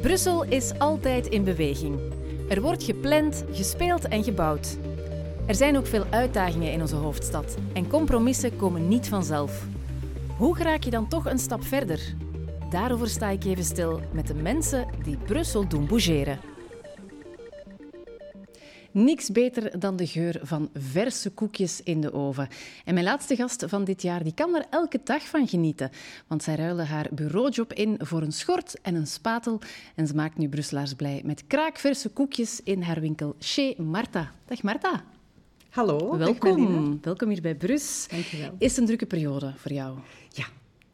Brussel is altijd in beweging. Er wordt gepland, gespeeld en gebouwd. Er zijn ook veel uitdagingen in onze hoofdstad en compromissen komen niet vanzelf. Hoe raak je dan toch een stap verder? Daarover sta ik even stil met de mensen die Brussel doen bougeren. Niks beter dan de geur van verse koekjes in de oven. En mijn laatste gast van dit jaar die kan er elke dag van genieten. Want zij ruilde haar bureaujob in voor een schort en een spatel. En ze maakt nu Brusselaars blij met kraakverse koekjes in haar winkel Chez Marta. Dag Marta. Hallo. Welkom. Welkom hier bij Brus. Dankjewel. Is het een drukke periode voor jou? Ja.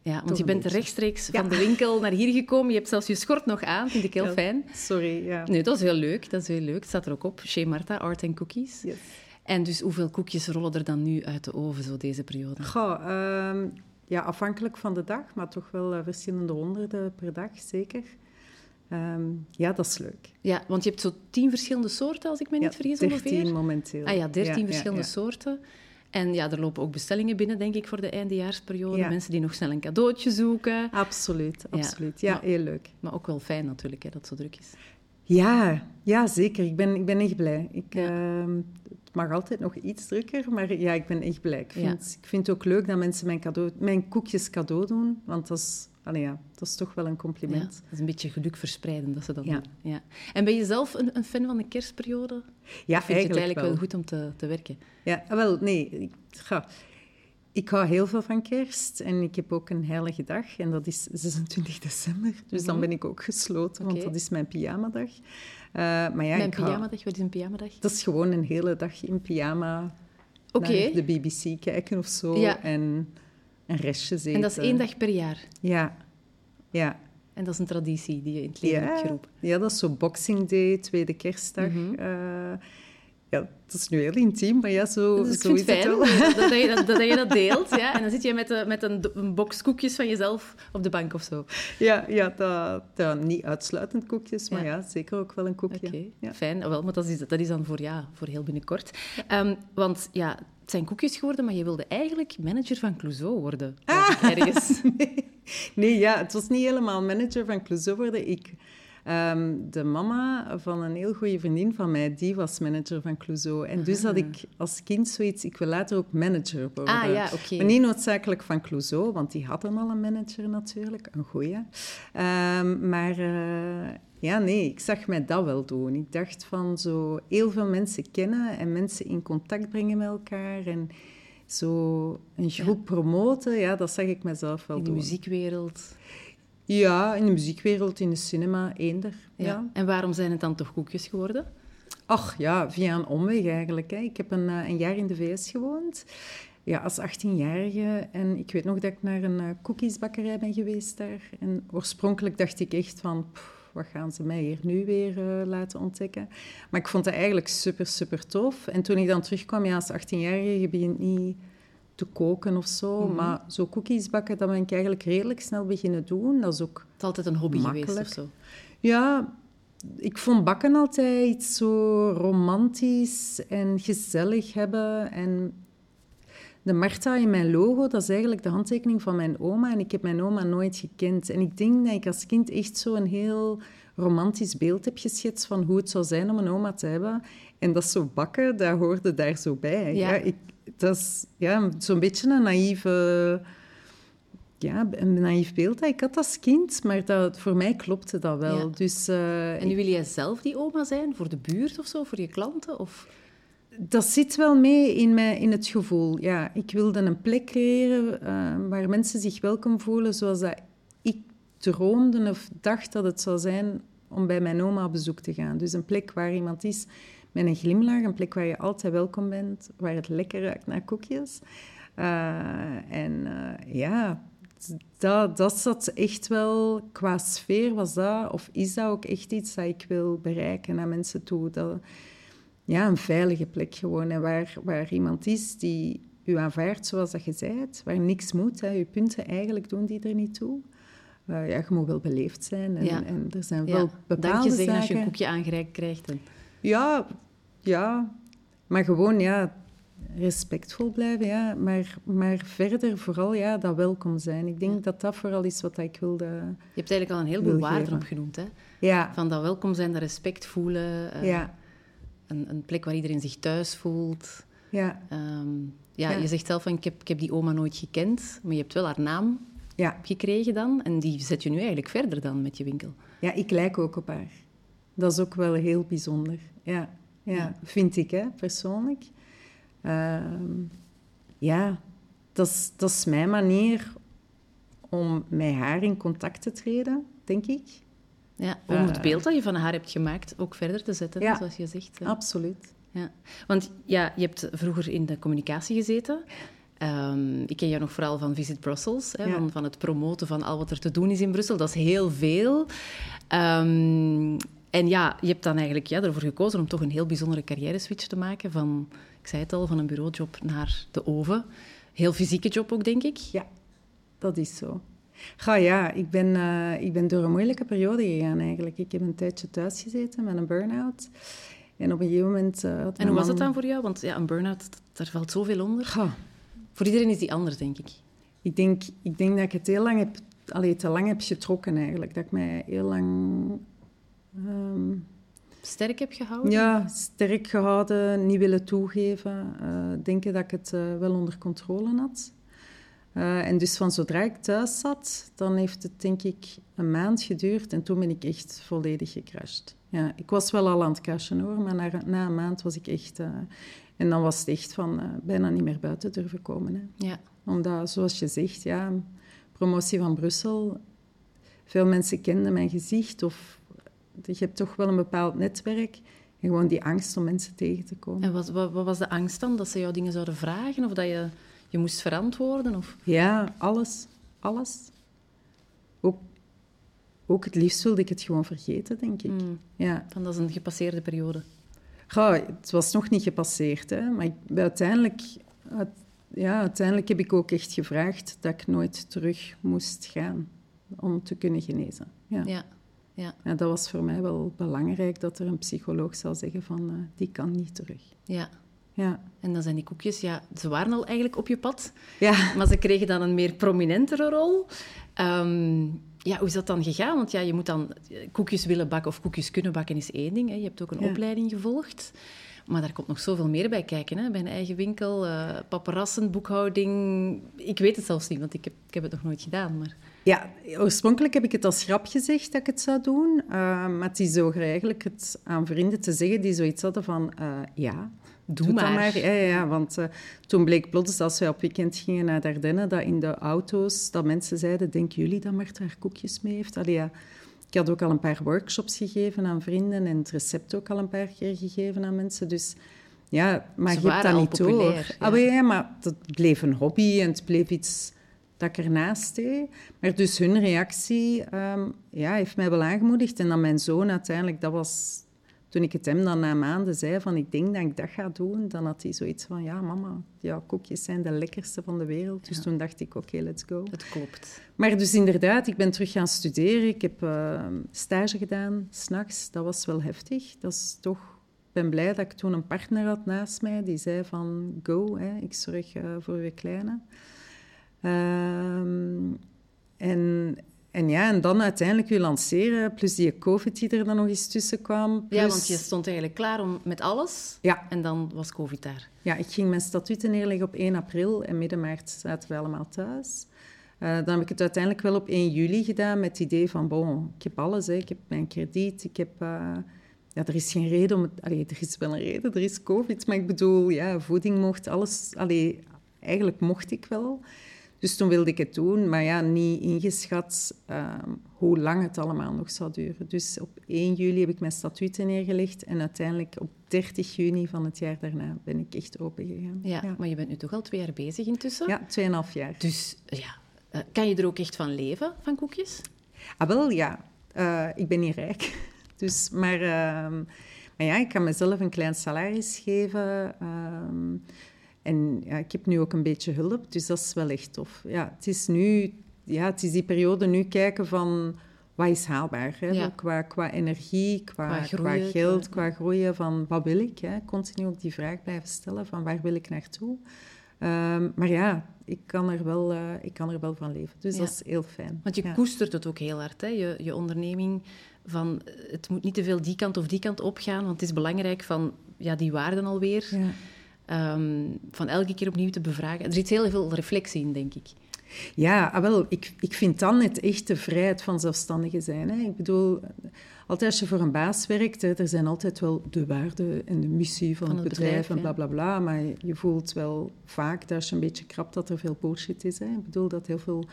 Ja, want je bent rechtstreeks Ja. van de winkel naar hier gekomen. Je hebt zelfs je schort nog aan, vind ik heel Ja. fijn. Sorry, ja. Nee, dat is heel leuk. Dat is heel leuk. Het staat er ook op. Chez Marta, Art and Cookies. Yes. En dus hoeveel koekjes rollen er dan nu uit de oven, zo deze periode? Goh, ehm, ja, afhankelijk van de dag, maar toch wel eh, verschillende honderden per dag, zeker. Ehm, ja, dat is leuk. Ja, want je hebt zo tien verschillende soorten, als ik me niet vergis 13 ongeveer. momenteel. Ah ja, dertien verschillende soorten. En ja, er lopen ook bestellingen binnen, denk ik, voor de eindejaarsperiode. Ja. Mensen die nog snel een cadeautje zoeken. Absoluut, absoluut. Ja, Maar- heel leuk. Maar ook wel fijn natuurlijk, hè, dat het zo druk is. Ja, ja zeker. Ik ben, ik ben echt blij. Ik, Ja. ehm, het mag altijd nog iets drukker, maar ja, ik ben echt blij. Ik vind, ik vind het ook leuk dat mensen mijn, cadeau, mijn koekjes cadeau doen, want dat is, allee, ja, dat is toch wel een Ja, compliment. dat is een beetje geluk verspreiden dat ze dat Ja. doen. Ja. En ben je zelf een, een fan van de kerstperiode? Ja, of vind je het eigenlijk wel. wel goed om te, te werken? Ja, wel, nee. Ik, ga, ik hou heel veel van kerst en ik heb ook een heilige dag en dat is 26 december. Dus dan Mhm. ben ik ook gesloten, want dat is mijn pyjamadag. Eh maar ja, Mijn ik hou- pyjamadag, wat is een pyjamadag? Dat is gewoon een hele dag in pyjama Oké. naar de BBC kijken of zo Ja. en een restje eten. En dat is één dag per jaar. Ja, ja. En dat is een traditie die je in het leven hebt Ja, geroepen. ja, dat is zo Boxing Day, tweede kerstdag. Mhm. Eh, ja, dat is nu heel intiem, maar ja, zo, Dus zo is het het fijn wel. dat, dat, je dat, dat je dat deelt. Ja? En dan zit je met, de, met een, een box koekjes van jezelf op de bank of zo. Ja, ja dat, dat, niet uitsluitend koekjes, maar Ja. ja, zeker ook wel een koekje. Oké, Ja. fijn. Wel, maar dat is, dat is dan voor, ja, voor heel binnenkort. Ehm, want ja, het zijn koekjes geworden, maar je wilde eigenlijk manager van Clouseau worden. ik ergens. Nee, ja, het was niet helemaal manager van Clouseau worden. Ik, ehm, de mama van een heel goede vriendin van mij, die was manager van Clouseau. En dus had ik als kind zoiets, ik wil later ook manager worden. Ah ja, oké. Maar niet noodzakelijk van Clouseau, want die hadden al een manager natuurlijk, een goeie. Ehm, maar eh, ja, nee, ik zag mij dat wel doen. Ik dacht van zo heel veel mensen kennen en mensen in contact brengen met elkaar en zo een groep promoten, ja, dat zag ik mezelf wel In de doen. muziekwereld. Ja, in de muziekwereld, in de cinema, eender. Ja. Ja. En waarom zijn het dan toch koekjes geworden? Ach ja, via een omweg eigenlijk. Hè. Ik heb een, eh, een jaar in de VS gewoond. Ja, als 18-jarige. En ik weet nog dat ik naar een eh, koekjesbakkerij ben geweest daar. En oorspronkelijk dacht ik echt van... pff, wat gaan ze mij hier nu weer eh, laten ontdekken? Maar ik vond het eigenlijk super, super tof. En toen ik dan terugkwam, ja, als 18-jarige, je begint niet te koken of zo. Mhm. Maar zo koekjes bakken, dat ben ik eigenlijk redelijk snel beginnen doen. Dat is ook Het is altijd een hobby geweest of zo. ja, ik vond bakken altijd iets zo romantisch en gezellig hebben. En de Marta in mijn logo, dat is eigenlijk de handtekening van mijn oma. En ik heb mijn oma nooit gekend. En ik denk dat ik als kind echt zo een heel romantisch beeld heb geschetst van hoe het zou zijn om een oma te hebben. En dat zo bakken, dat hoorde daar zo bij. Ja. Ja. ik, dat is ja, zo'n beetje een naïeve ja, een naïef beeld dat ik had als kind, maar dat, voor mij klopte dat wel. Ja. Dus eh, En nu wil jij zelf die oma zijn? Voor de buurt of zo? Voor je klanten? Of... dat zit wel mee in, mij, in het gevoel. Ja, ik wilde een plek creëren eh, waar mensen zich welkom voelen zoals dat ik droomde of dacht dat het zou zijn om bij mijn oma op bezoek te gaan. Dus een plek waar iemand is met een glimlach, een plek waar je altijd welkom bent, waar het lekker ruikt naar koekjes. Eh, en eh, ja, dat, dat zat echt wel, qua sfeer was dat, of is dat ook echt iets dat ik wil bereiken naar mensen toe. Dat, ja, een veilige plek gewoon. En waar, waar iemand is die u aanvaardt zoals dat je bent, waar niks moet. Hè. Je punten eigenlijk doen die er niet toe. Eh, ja, je moet wel beleefd zijn. En, Ja. en er zijn Ja, wel dank bepaalde je zeggen zaken... als je een koekje aangereikt krijgt. En... Ja, ja. Maar gewoon, ja... respectvol blijven, ja. Maar, maar verder vooral ja, dat welkom zijn. Ik denk dat dat vooral is wat ik wilde Je hebt eigenlijk al een heleboel waarden opgenoemd, hè? Ja. Van dat welkom zijn, dat respect voelen. Uh, ja. Een, een, plek waar iedereen zich thuis voelt. Ja. Um, ja, ja, Je zegt zelf van, ik heb, ik heb die oma nooit gekend, maar je hebt wel haar naam ja. gekregen dan. En die zet je nu eigenlijk verder dan met je winkel. Ja, ik lijk ook op haar. Dat is ook wel heel bijzonder. Ja, ja, vind ik, hè, persoonlijk. Ehm, ja, dat is, dat is mijn manier om met haar in contact te treden, denk ik. Ja, om het eh, beeld dat je van haar hebt gemaakt ook verder te zetten, ja, zoals je zegt. Absoluut. Ja. Want ja, je hebt vroeger in de communicatie gezeten. Um, ik ken jou nog vooral van Visit Brussels, hè, van, van, het promoten van al wat er te doen is in Brussel. Dat is heel veel. Um, en ja, je hebt dan eigenlijk ja, ervoor gekozen om toch een heel bijzondere carrière-switch te maken. Van, ik zei het al, van een bureaujob naar de oven. Heel fysieke job ook, denk ik. Ja, dat is zo. Ga ja, ik ben, uh, ik ben door een moeilijke periode gegaan eigenlijk. Ik heb een tijdje thuis gezeten met een burn-out. En op een gegeven moment... Uh, en hoe was het dan voor jou? Want ja, een burn-out, daar valt zoveel onder. Voor iedereen is die anders, denk ik. Ik denk, ik denk dat ik het heel lang heb... Allee, te lang heb getrokken eigenlijk. Dat ik mij heel lang Um, sterk heb gehouden? Ja, sterk gehouden, niet willen toegeven. Uh, denken dat ik het uh, wel onder controle had. Uh, en dus van zodra ik thuis zat, dan heeft het denk ik een maand geduurd en toen ben ik echt volledig gecrashed. Ja, ik was wel al aan het crashen hoor, maar na, na een maand was ik echt... en dan was het echt van bijna niet meer buiten durven komen. Hè. Ja. Omdat, zoals je zegt, ja, promotie van Brussel... Veel mensen kenden mijn gezicht of je hebt toch wel een bepaald netwerk. En gewoon die angst om mensen tegen te komen. En wat, wat, wat, was de angst dan? Dat ze jou dingen zouden vragen? Of dat je je moest verantwoorden? Of? Ja, alles. Alles. Ook, ook het liefst wilde ik het gewoon vergeten, denk ik. Mm. Ja. Van dat is een gepasseerde periode. Ja, het was nog niet gepasseerd, hè. Maar ik, uiteindelijk, ja, uiteindelijk heb ik ook echt gevraagd dat ik nooit terug moest gaan om te kunnen genezen. Ja. ja. Ja. En dat was voor mij wel belangrijk dat er een psycholoog zou zeggen van uh, die kan niet terug. Ja. Ja. En dan zijn die koekjes, ja, ze waren al eigenlijk op je pad, ja. maar ze kregen dan een meer prominentere rol. Um, ja, hoe is dat dan gegaan? Want ja, je moet dan koekjes willen bakken of koekjes kunnen bakken is één ding. Hè. Je hebt ook een opleiding gevolgd. Maar daar komt nog zoveel meer bij kijken, hè? bij een eigen winkel, uh, paparazzen, boekhouding. Ik weet het zelfs niet, want ik heb, ik heb het nog nooit gedaan. Maar... Ja, oorspronkelijk heb ik het als grap gezegd dat ik het zou doen. Uh, maar het is zo eigenlijk het aan vrienden te zeggen die zoiets hadden van... Uh, ja, doe, maar. maar. Ja, ja, want uh, toen bleek plots als we op weekend gingen naar Dardenne, dat in de auto's dat mensen zeiden... Denken jullie dat Marta haar koekjes mee heeft? Allee, ja. Ik had ook al een paar workshops gegeven aan vrienden en het recept ook al een paar keer gegeven aan mensen. Dus ja, maar je hebt dat niet populair, door. Ja. Ah, ja, maar het bleef een hobby en het bleef iets dat ik ernaast deed. Maar dus hun reactie um, ja, heeft mij wel aangemoedigd. En dan mijn zoon uiteindelijk, dat was... Toen ik het hem dan na maanden zei van ik denk dat ik dat ga doen, dan had hij zoiets van ja mama, ja, koekjes zijn de lekkerste van de wereld. Dus toen dacht ik oké, let's go. Het klopt. Maar dus inderdaad, ik ben terug gaan studeren. Ik heb uh, stage gedaan, s'nachts. Dat was wel heftig. Dat is toch... Ik ben blij dat ik toen een partner had naast mij die zei van go, hè, ik zorg uh, voor je kleine. Um, en, en ja, en dan uiteindelijk weer lanceren, plus die COVID die er dan nog eens tussen kwam. Ja, want je stond eigenlijk klaar om, met alles. Ja. En dan was COVID daar. Ja, ik ging mijn statuten neerleggen op 1 april en midden maart zaten we allemaal thuis. Uh, dan heb ik het uiteindelijk wel op 1 juli gedaan met het idee van, bon, ik heb alles, hè. ik heb mijn krediet, ik heb... Uh, ja, er is geen reden om het... Allee, er is wel een reden, er is COVID, maar ik bedoel, ja, voeding mocht, alles... Allee, eigenlijk mocht ik wel. Dus toen wilde ik het doen, maar ja, niet ingeschat ehm, hoe lang het allemaal nog zou duren. Dus op 1 juli heb ik mijn statuten neergelegd en uiteindelijk op 30 juni van het jaar daarna ben ik echt open gegaan. Ja, maar je bent nu toch al twee jaar bezig intussen? Ja, tweeënhalf jaar. Dus ja, uh, kan je er ook echt van leven, van koekjes? Ah, wel, ja. Uh, ik ben niet rijk. Dus, maar, uh, maar ja, ik kan mezelf een klein salaris geven. Ehm, en ja, ik heb nu ook een beetje hulp, dus dat is wel echt tof. Ja, het is nu, ja, het is die periode nu kijken van wat is haalbaar? Hè? Qua, qua energie, qua, qua, geld, qua... groeien. Van wat wil ik? Hè? Continu ook die vraag blijven stellen van waar wil ik naartoe? Um, maar ja, ik kan, er wel, uh, ik kan er wel van leven. Dus dat is heel fijn. Want je koestert het ook heel hard, hè? Je, je onderneming. Van, het moet niet te veel die kant of die kant opgaan, want het is belangrijk van ja, die waarden alweer. Um, van elke keer opnieuw te bevragen. Er zit heel veel reflectie in, denk ik. Ja, ah, wel, ik, ik vind dan het echte vrijheid van zelfstandige zijn. Hè. Ik bedoel, altijd als je voor een baas werkt, hè, er zijn altijd wel de waarden en de missie van, het, bedrijf, en bla bla bla. Maar je voelt wel vaak dat als je een beetje krapt dat er veel bullshit is. Hè. Ik bedoel dat heel veel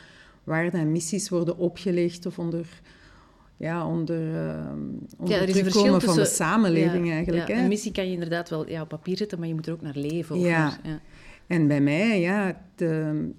waarden en missies worden opgelegd of onder ja, onder, uh, onder ja, er is van tussen, de samenleving eigenlijk. Ja, Een missie kan je inderdaad wel ja, op papier zetten, maar je moet er ook naar leven. Ja. ja. En bij mij, ja, de,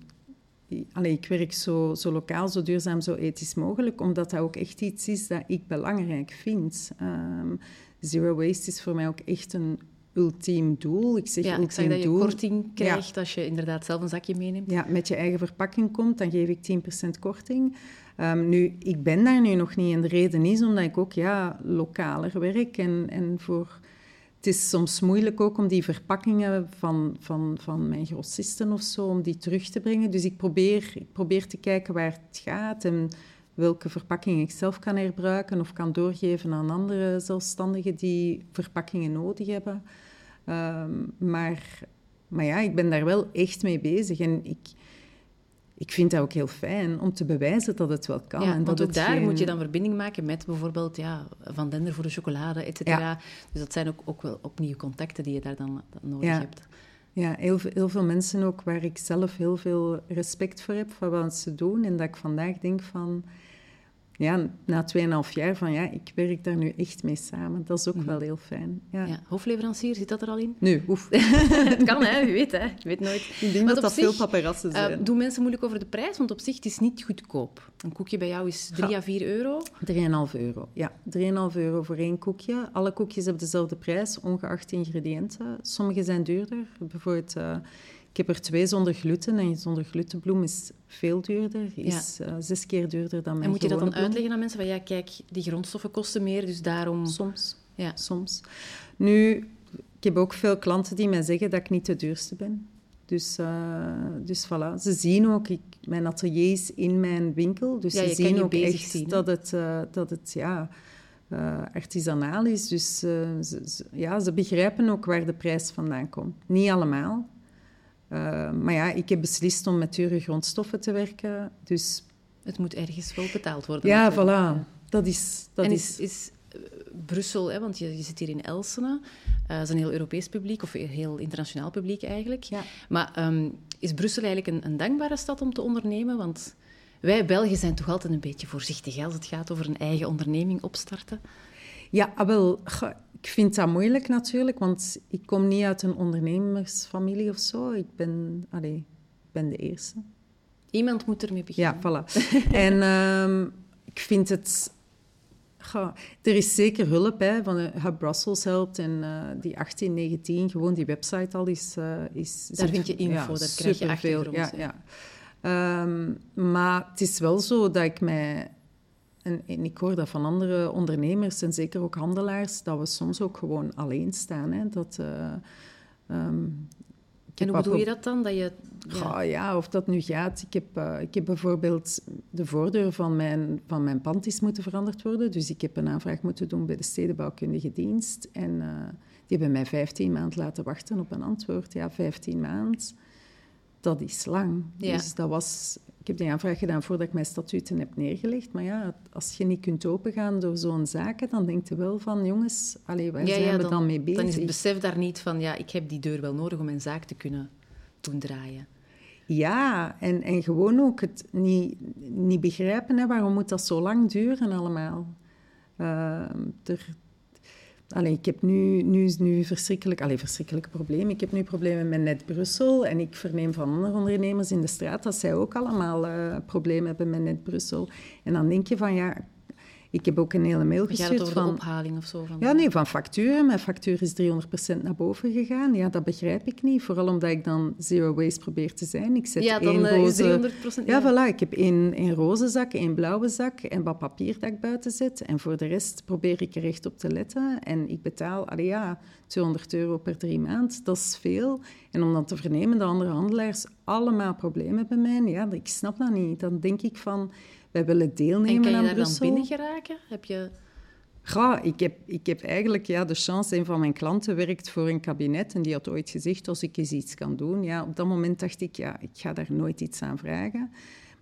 allee, ik werk zo, zo lokaal, zo duurzaam, zo ethisch mogelijk, omdat dat ook echt iets is dat ik belangrijk vind. Um, zero waste is voor mij ook echt een ultiem doel. Ik zeg ja, ultiem ik dat je korting krijgt als je inderdaad zelf een zakje meeneemt. Ja, met je eigen verpakking komt, dan geef ik 10% korting. Um, nu, ik ben daar nu nog niet en de reden is omdat ik ook ja, lokaler werk en, en voor het is soms moeilijk ook om die verpakkingen van, van, van mijn grossisten of zo, om die terug te brengen. Dus ik probeer, ik probeer te kijken waar het gaat en welke verpakking ik zelf kan herbruiken of kan doorgeven aan andere zelfstandigen die verpakkingen nodig hebben. Ehm, maar, maar ja, ik ben daar wel echt mee bezig en ik ik vind dat ook heel fijn om te bewijzen dat het wel kan. Ja, en dat ook daar moet je dan verbinding maken met bijvoorbeeld ja, Van Dender voor de chocolade, et cetera. Dus dat zijn ook, ook wel opnieuw contacten die je daar dan, nodig hebt. Ja, heel, heel veel mensen ook waar ik zelf heel veel respect voor heb, voor wat ze doen. En dat ik vandaag denk van ja, na 2,5 jaar van ja, ik werk daar nu echt mee samen. Dat is ook mhm. wel heel fijn. Ja. ja. hoofdleverancier, zit dat er al in? Nee, oef. het kan, hè. Je weet, hè. Je weet nooit. Ik denk dat dat veel paparazzen eh, zijn. Uh, doen mensen moeilijk over de prijs? Want op zich, het is niet goedkoop. Een koekje bij jou is 3 à 4 euro? 3,5 euro, ja. 3,5 euro voor één koekje. Alle koekjes hebben dezelfde prijs, ongeacht ingrediënten. Sommige zijn duurder. Bijvoorbeeld... Uh, ik heb er twee zonder gluten en zonder glutenbloem is veel duurder, is ja. uh, zes keer duurder dan mijn En moet je dat dan bloem. uitleggen aan mensen? Van ja, kijk, die grondstoffen kosten meer, dus daarom... Soms, ja. soms. Nu, ik heb ook veel klanten die mij zeggen dat ik niet de duurste ben. Dus, uh, dus voilà. Ze zien ook, ik, mijn atelier is in mijn winkel, dus ja, ze zien ook echt zien, dat het, uh, dat het ja, uh, artisanaal is. Dus ze, ze, ja, ze begrijpen ook waar de prijs vandaan komt. Niet allemaal, maar ja, ik heb beslist om met dure grondstoffen te werken. Dus... Het moet ergens wel betaald worden. Ja, voilà. Dat is... Dat en is, is, eh, Brussel, hè, want je, je, zit hier in Elsene. Uh, dat is een heel Europees publiek, of een heel internationaal publiek eigenlijk. Ja. Maar um, is Brussel eigenlijk een, een, dankbare stad om te ondernemen? Want wij Belgen zijn toch altijd een beetje voorzichtig als het gaat over een eigen onderneming opstarten. Ja, ah, wel, ik vind dat moeilijk natuurlijk, want ik kom niet uit een ondernemersfamilie of zo. Ik ben, allee, ik ben de eerste. Iemand moet ermee beginnen. Ja, voilà. en um, ik vind het... Ja, er is zeker hulp, hè, van Hub Brussels helpt en uh, die 1819, gewoon die website al is... Uh, is daar vind je info, ja, daar krijg je achtergrond. Ja, ja. Um, maar het is wel zo dat ik mij en, ik hoor dat van andere ondernemers en zeker ook handelaars, dat we soms ook gewoon alleen staan. Hè? Dat, uh, um, en hoe bedoel je dat dan? Dat je, ja. ja, of dat nu gaat. Ik heb, uh, ik heb bijvoorbeeld de voordeur van mijn, van mijn pand is moeten veranderd worden. Dus ik heb een aanvraag moeten doen bij de stedenbouwkundige dienst. En uh, die hebben mij 15 maanden laten wachten op een antwoord. Ja, 15 maanden, dat is lang. Ja. Dus dat was ik heb die aanvraag gedaan voordat ik mijn statuten heb neergelegd. Maar ja, als je niet kunt opengaan door zo'n zaken, dan denk je wel van, jongens, allee, waar zijn we dan, mee bezig? Dan is het besef daar niet van, ja, ik heb die deur wel nodig om mijn zaak te kunnen doen draaien. Ja, en, en gewoon ook het niet, niet begrijpen, hè, waarom moet dat zo lang duren allemaal? Uh, er, Allee, ik heb nu, nu, nu verschrikkelijk, allee, verschrikkelijke problemen. Ik heb nu problemen met Net Brussel. En ik verneem van andere ondernemers in de straat dat zij ook allemaal uh, problemen hebben met Net Brussel. En dan denk je van, ja, Ik heb ook een hele mail gestuurd Gaat het over van... de ophaling of zo? Van Ja, nee, van facturen. Mijn factuur is 300% naar boven gegaan. Ja, dat begrijp ik niet. Vooral omdat ik dan zero waste probeer te zijn. Ik zet Ja, dan één eh, is roze... 300%. Ja, voilà. Ik heb één, één roze zak, één blauwe zak en wat papier dat ik buiten zet. En voor de rest probeer ik er echt op te letten. En ik betaal, allee, ja, 200 euro per drie maand. Dat is veel. En om dan te vernemen dat andere handelaars allemaal problemen hebben met mij, ja, ik snap dat niet. Dan denk ik van, wij willen En deelnemen kan je aan daar dan Brussel. binnen geraken? Heb je... Ja, ik heb, ik heb eigenlijk ja, de chance. Een van mijn klanten werkt voor een kabinet en die had ooit gezegd: als ik eens iets kan doen. Ja, op dat moment dacht ik: ja, ik ga daar nooit iets aan vragen.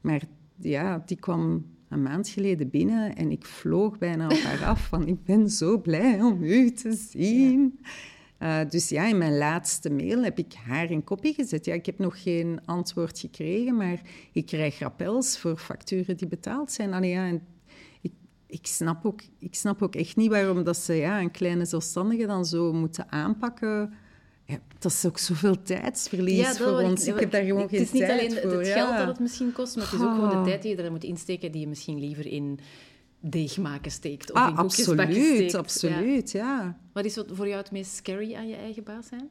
Maar ja, die kwam een maand geleden binnen en ik vloog bijna op haar af. Van ik ben zo blij om u te zien. Eh, dus ja, in mijn laatste mail heb ik haar in kopie gezet. Ja, ik heb nog geen antwoord gekregen, maar ik krijg rappels voor facturen die betaald zijn. Allee, ja, en ik, ik, snap ook, ik snap ook echt niet waarom dat ze ja, een kleine zelfstandige dan zo moeten aanpakken. Ja, dat is ook zoveel tijdsverlies Ja, voor ons. Ik, heb daar gewoon het geen is niet tijd alleen voor. het ja. geld dat het misschien kost, maar het is ook gewoon de Ah. tijd die je er moet insteken die je misschien liever in deeg maken steekt. Of Ah, in absoluut, steekt. Ja. absoluut, ja. Wat is wat voor jou het meest scary aan je eigen baas zijn?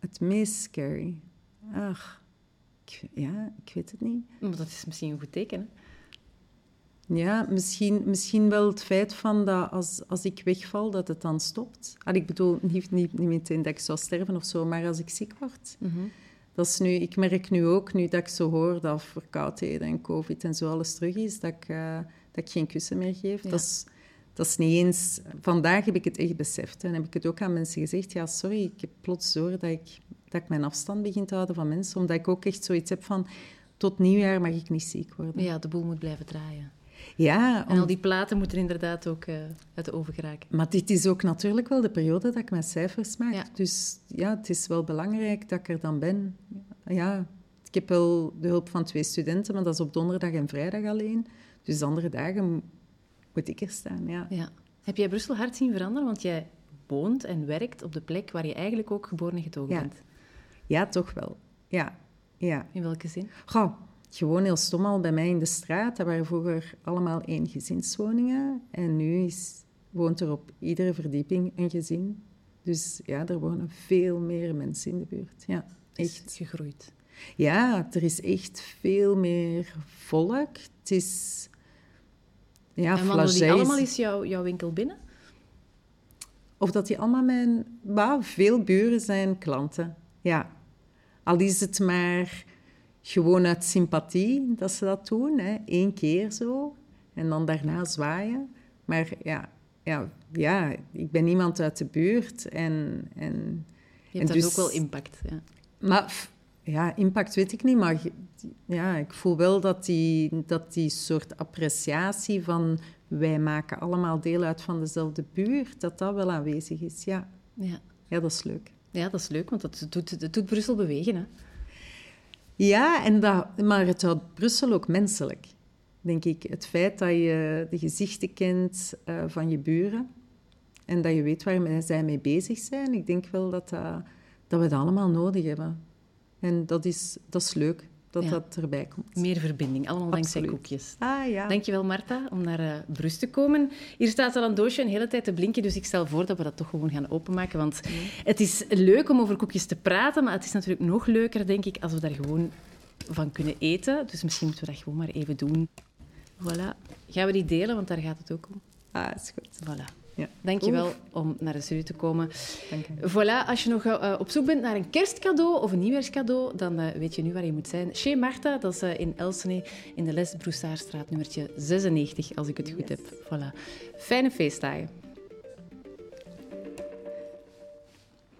Het meest scary. Ach, ik, ja, ik weet het niet. Maar dat is misschien een goed teken. Hè? Ja, misschien, misschien wel het feit van dat als, als ik wegval, dat het dan stopt. Al, ik bedoel, niet, niet, niet meteen dat ik zou sterven of zo, maar als ik ziek word. Mhm. Dat is nu, ik merk nu ook, nu dat ik zo hoor dat verkoudheden en covid en zo alles terug is, dat ik, eh, dat ik geen kussen meer geef. Ja. Dat, is, dat is niet eens... Vandaag heb ik het echt beseft. En heb ik het ook aan mensen gezegd. Ja, sorry, ik heb plots door dat ik, dat ik mijn afstand begin te houden van mensen. Omdat ik ook echt zoiets heb van... Tot nieuwjaar mag ik niet ziek worden. Ja, de boel moet blijven draaien. Ja, En om- al die platen moeten inderdaad ook eh, uit de oven geraken. Maar dit is ook natuurlijk wel de periode dat ik mijn cijfers maak. Ja. Dus ja, het is wel belangrijk dat ik er dan ben. Ja, ik heb wel de hulp van twee studenten, maar dat is op donderdag en vrijdag alleen. Dus de andere dagen mo- moet ik er staan, ja. Ja. Heb jij Brussel hard zien veranderen? Want jij woont en werkt op de plek waar je eigenlijk ook geboren en getogen Ja. bent. Ja, toch wel. Ja, ja. In welke zin? Goh, gewoon heel stom al bij mij in de straat. Dat waren vroeger allemaal eengezinswoningen. En nu is, woont er op iedere verdieping een gezin. Dus ja, er wonen veel meer mensen in de buurt. Ja, Is echt. gegroeid. Ja, er is echt veel meer volk. Het is... Ja, en wandelen die is- allemaal eens jouw, jouw winkel binnen? Of dat die allemaal mijn... Bah, veel buren zijn klanten. Ja. Al is het maar gewoon uit sympathie dat ze dat doen. Hè. Eén keer zo. En dan daarna zwaaien. Maar ja, ja, ja ik ben iemand uit de buurt. En, en, Je hebt En dus- ook wel impact. Ja. maar ja, impact weet ik niet. Maar ja, ik voel wel dat die, dat die soort appreciatie van... Wij maken allemaal deel uit van dezelfde buurt. Dat dat wel aanwezig is. Ja, Ja. ja dat is leuk. ja, dat is leuk, want dat doet, dat doet Brussel bewegen. Hè? Ja, en dat, maar het houdt Brussel ook menselijk, denk ik. Het feit dat je de gezichten kent eh, van je buren en dat je weet waar zij mee bezig zijn, ik denk wel dat, dat, we dat allemaal nodig hebben. En dat is, dat is leuk, dat Ja. dat erbij komt. Meer verbinding, allemaal dankzij Absoluut. koekjes. Ah ja. Dankjewel, Marta, om naar eh Brust te komen. Hier staat al een doosje een hele tijd te blinken, dus ik stel voor dat we dat toch gewoon gaan openmaken. Want het is leuk om over koekjes te praten, maar het is natuurlijk nog leuker, denk ik, als we daar gewoon van kunnen eten. Dus misschien moeten we dat gewoon maar even doen. Voilà. Gaan we die delen, want daar gaat het ook om. Ah, is goed. Voilà. Ja. Dankjewel om naar de studio te komen. Dank je. Voilà, als je nog eh, op zoek bent naar een kerstcadeau of een nieuwjaarscadeau, dan eh, weet je nu waar je moet zijn. Chez Marta, dat is eh, in Elsene, in de Les Broussaarstraat, nummertje 96, als ik het goed heb. Voilà. Fijne feestdagen.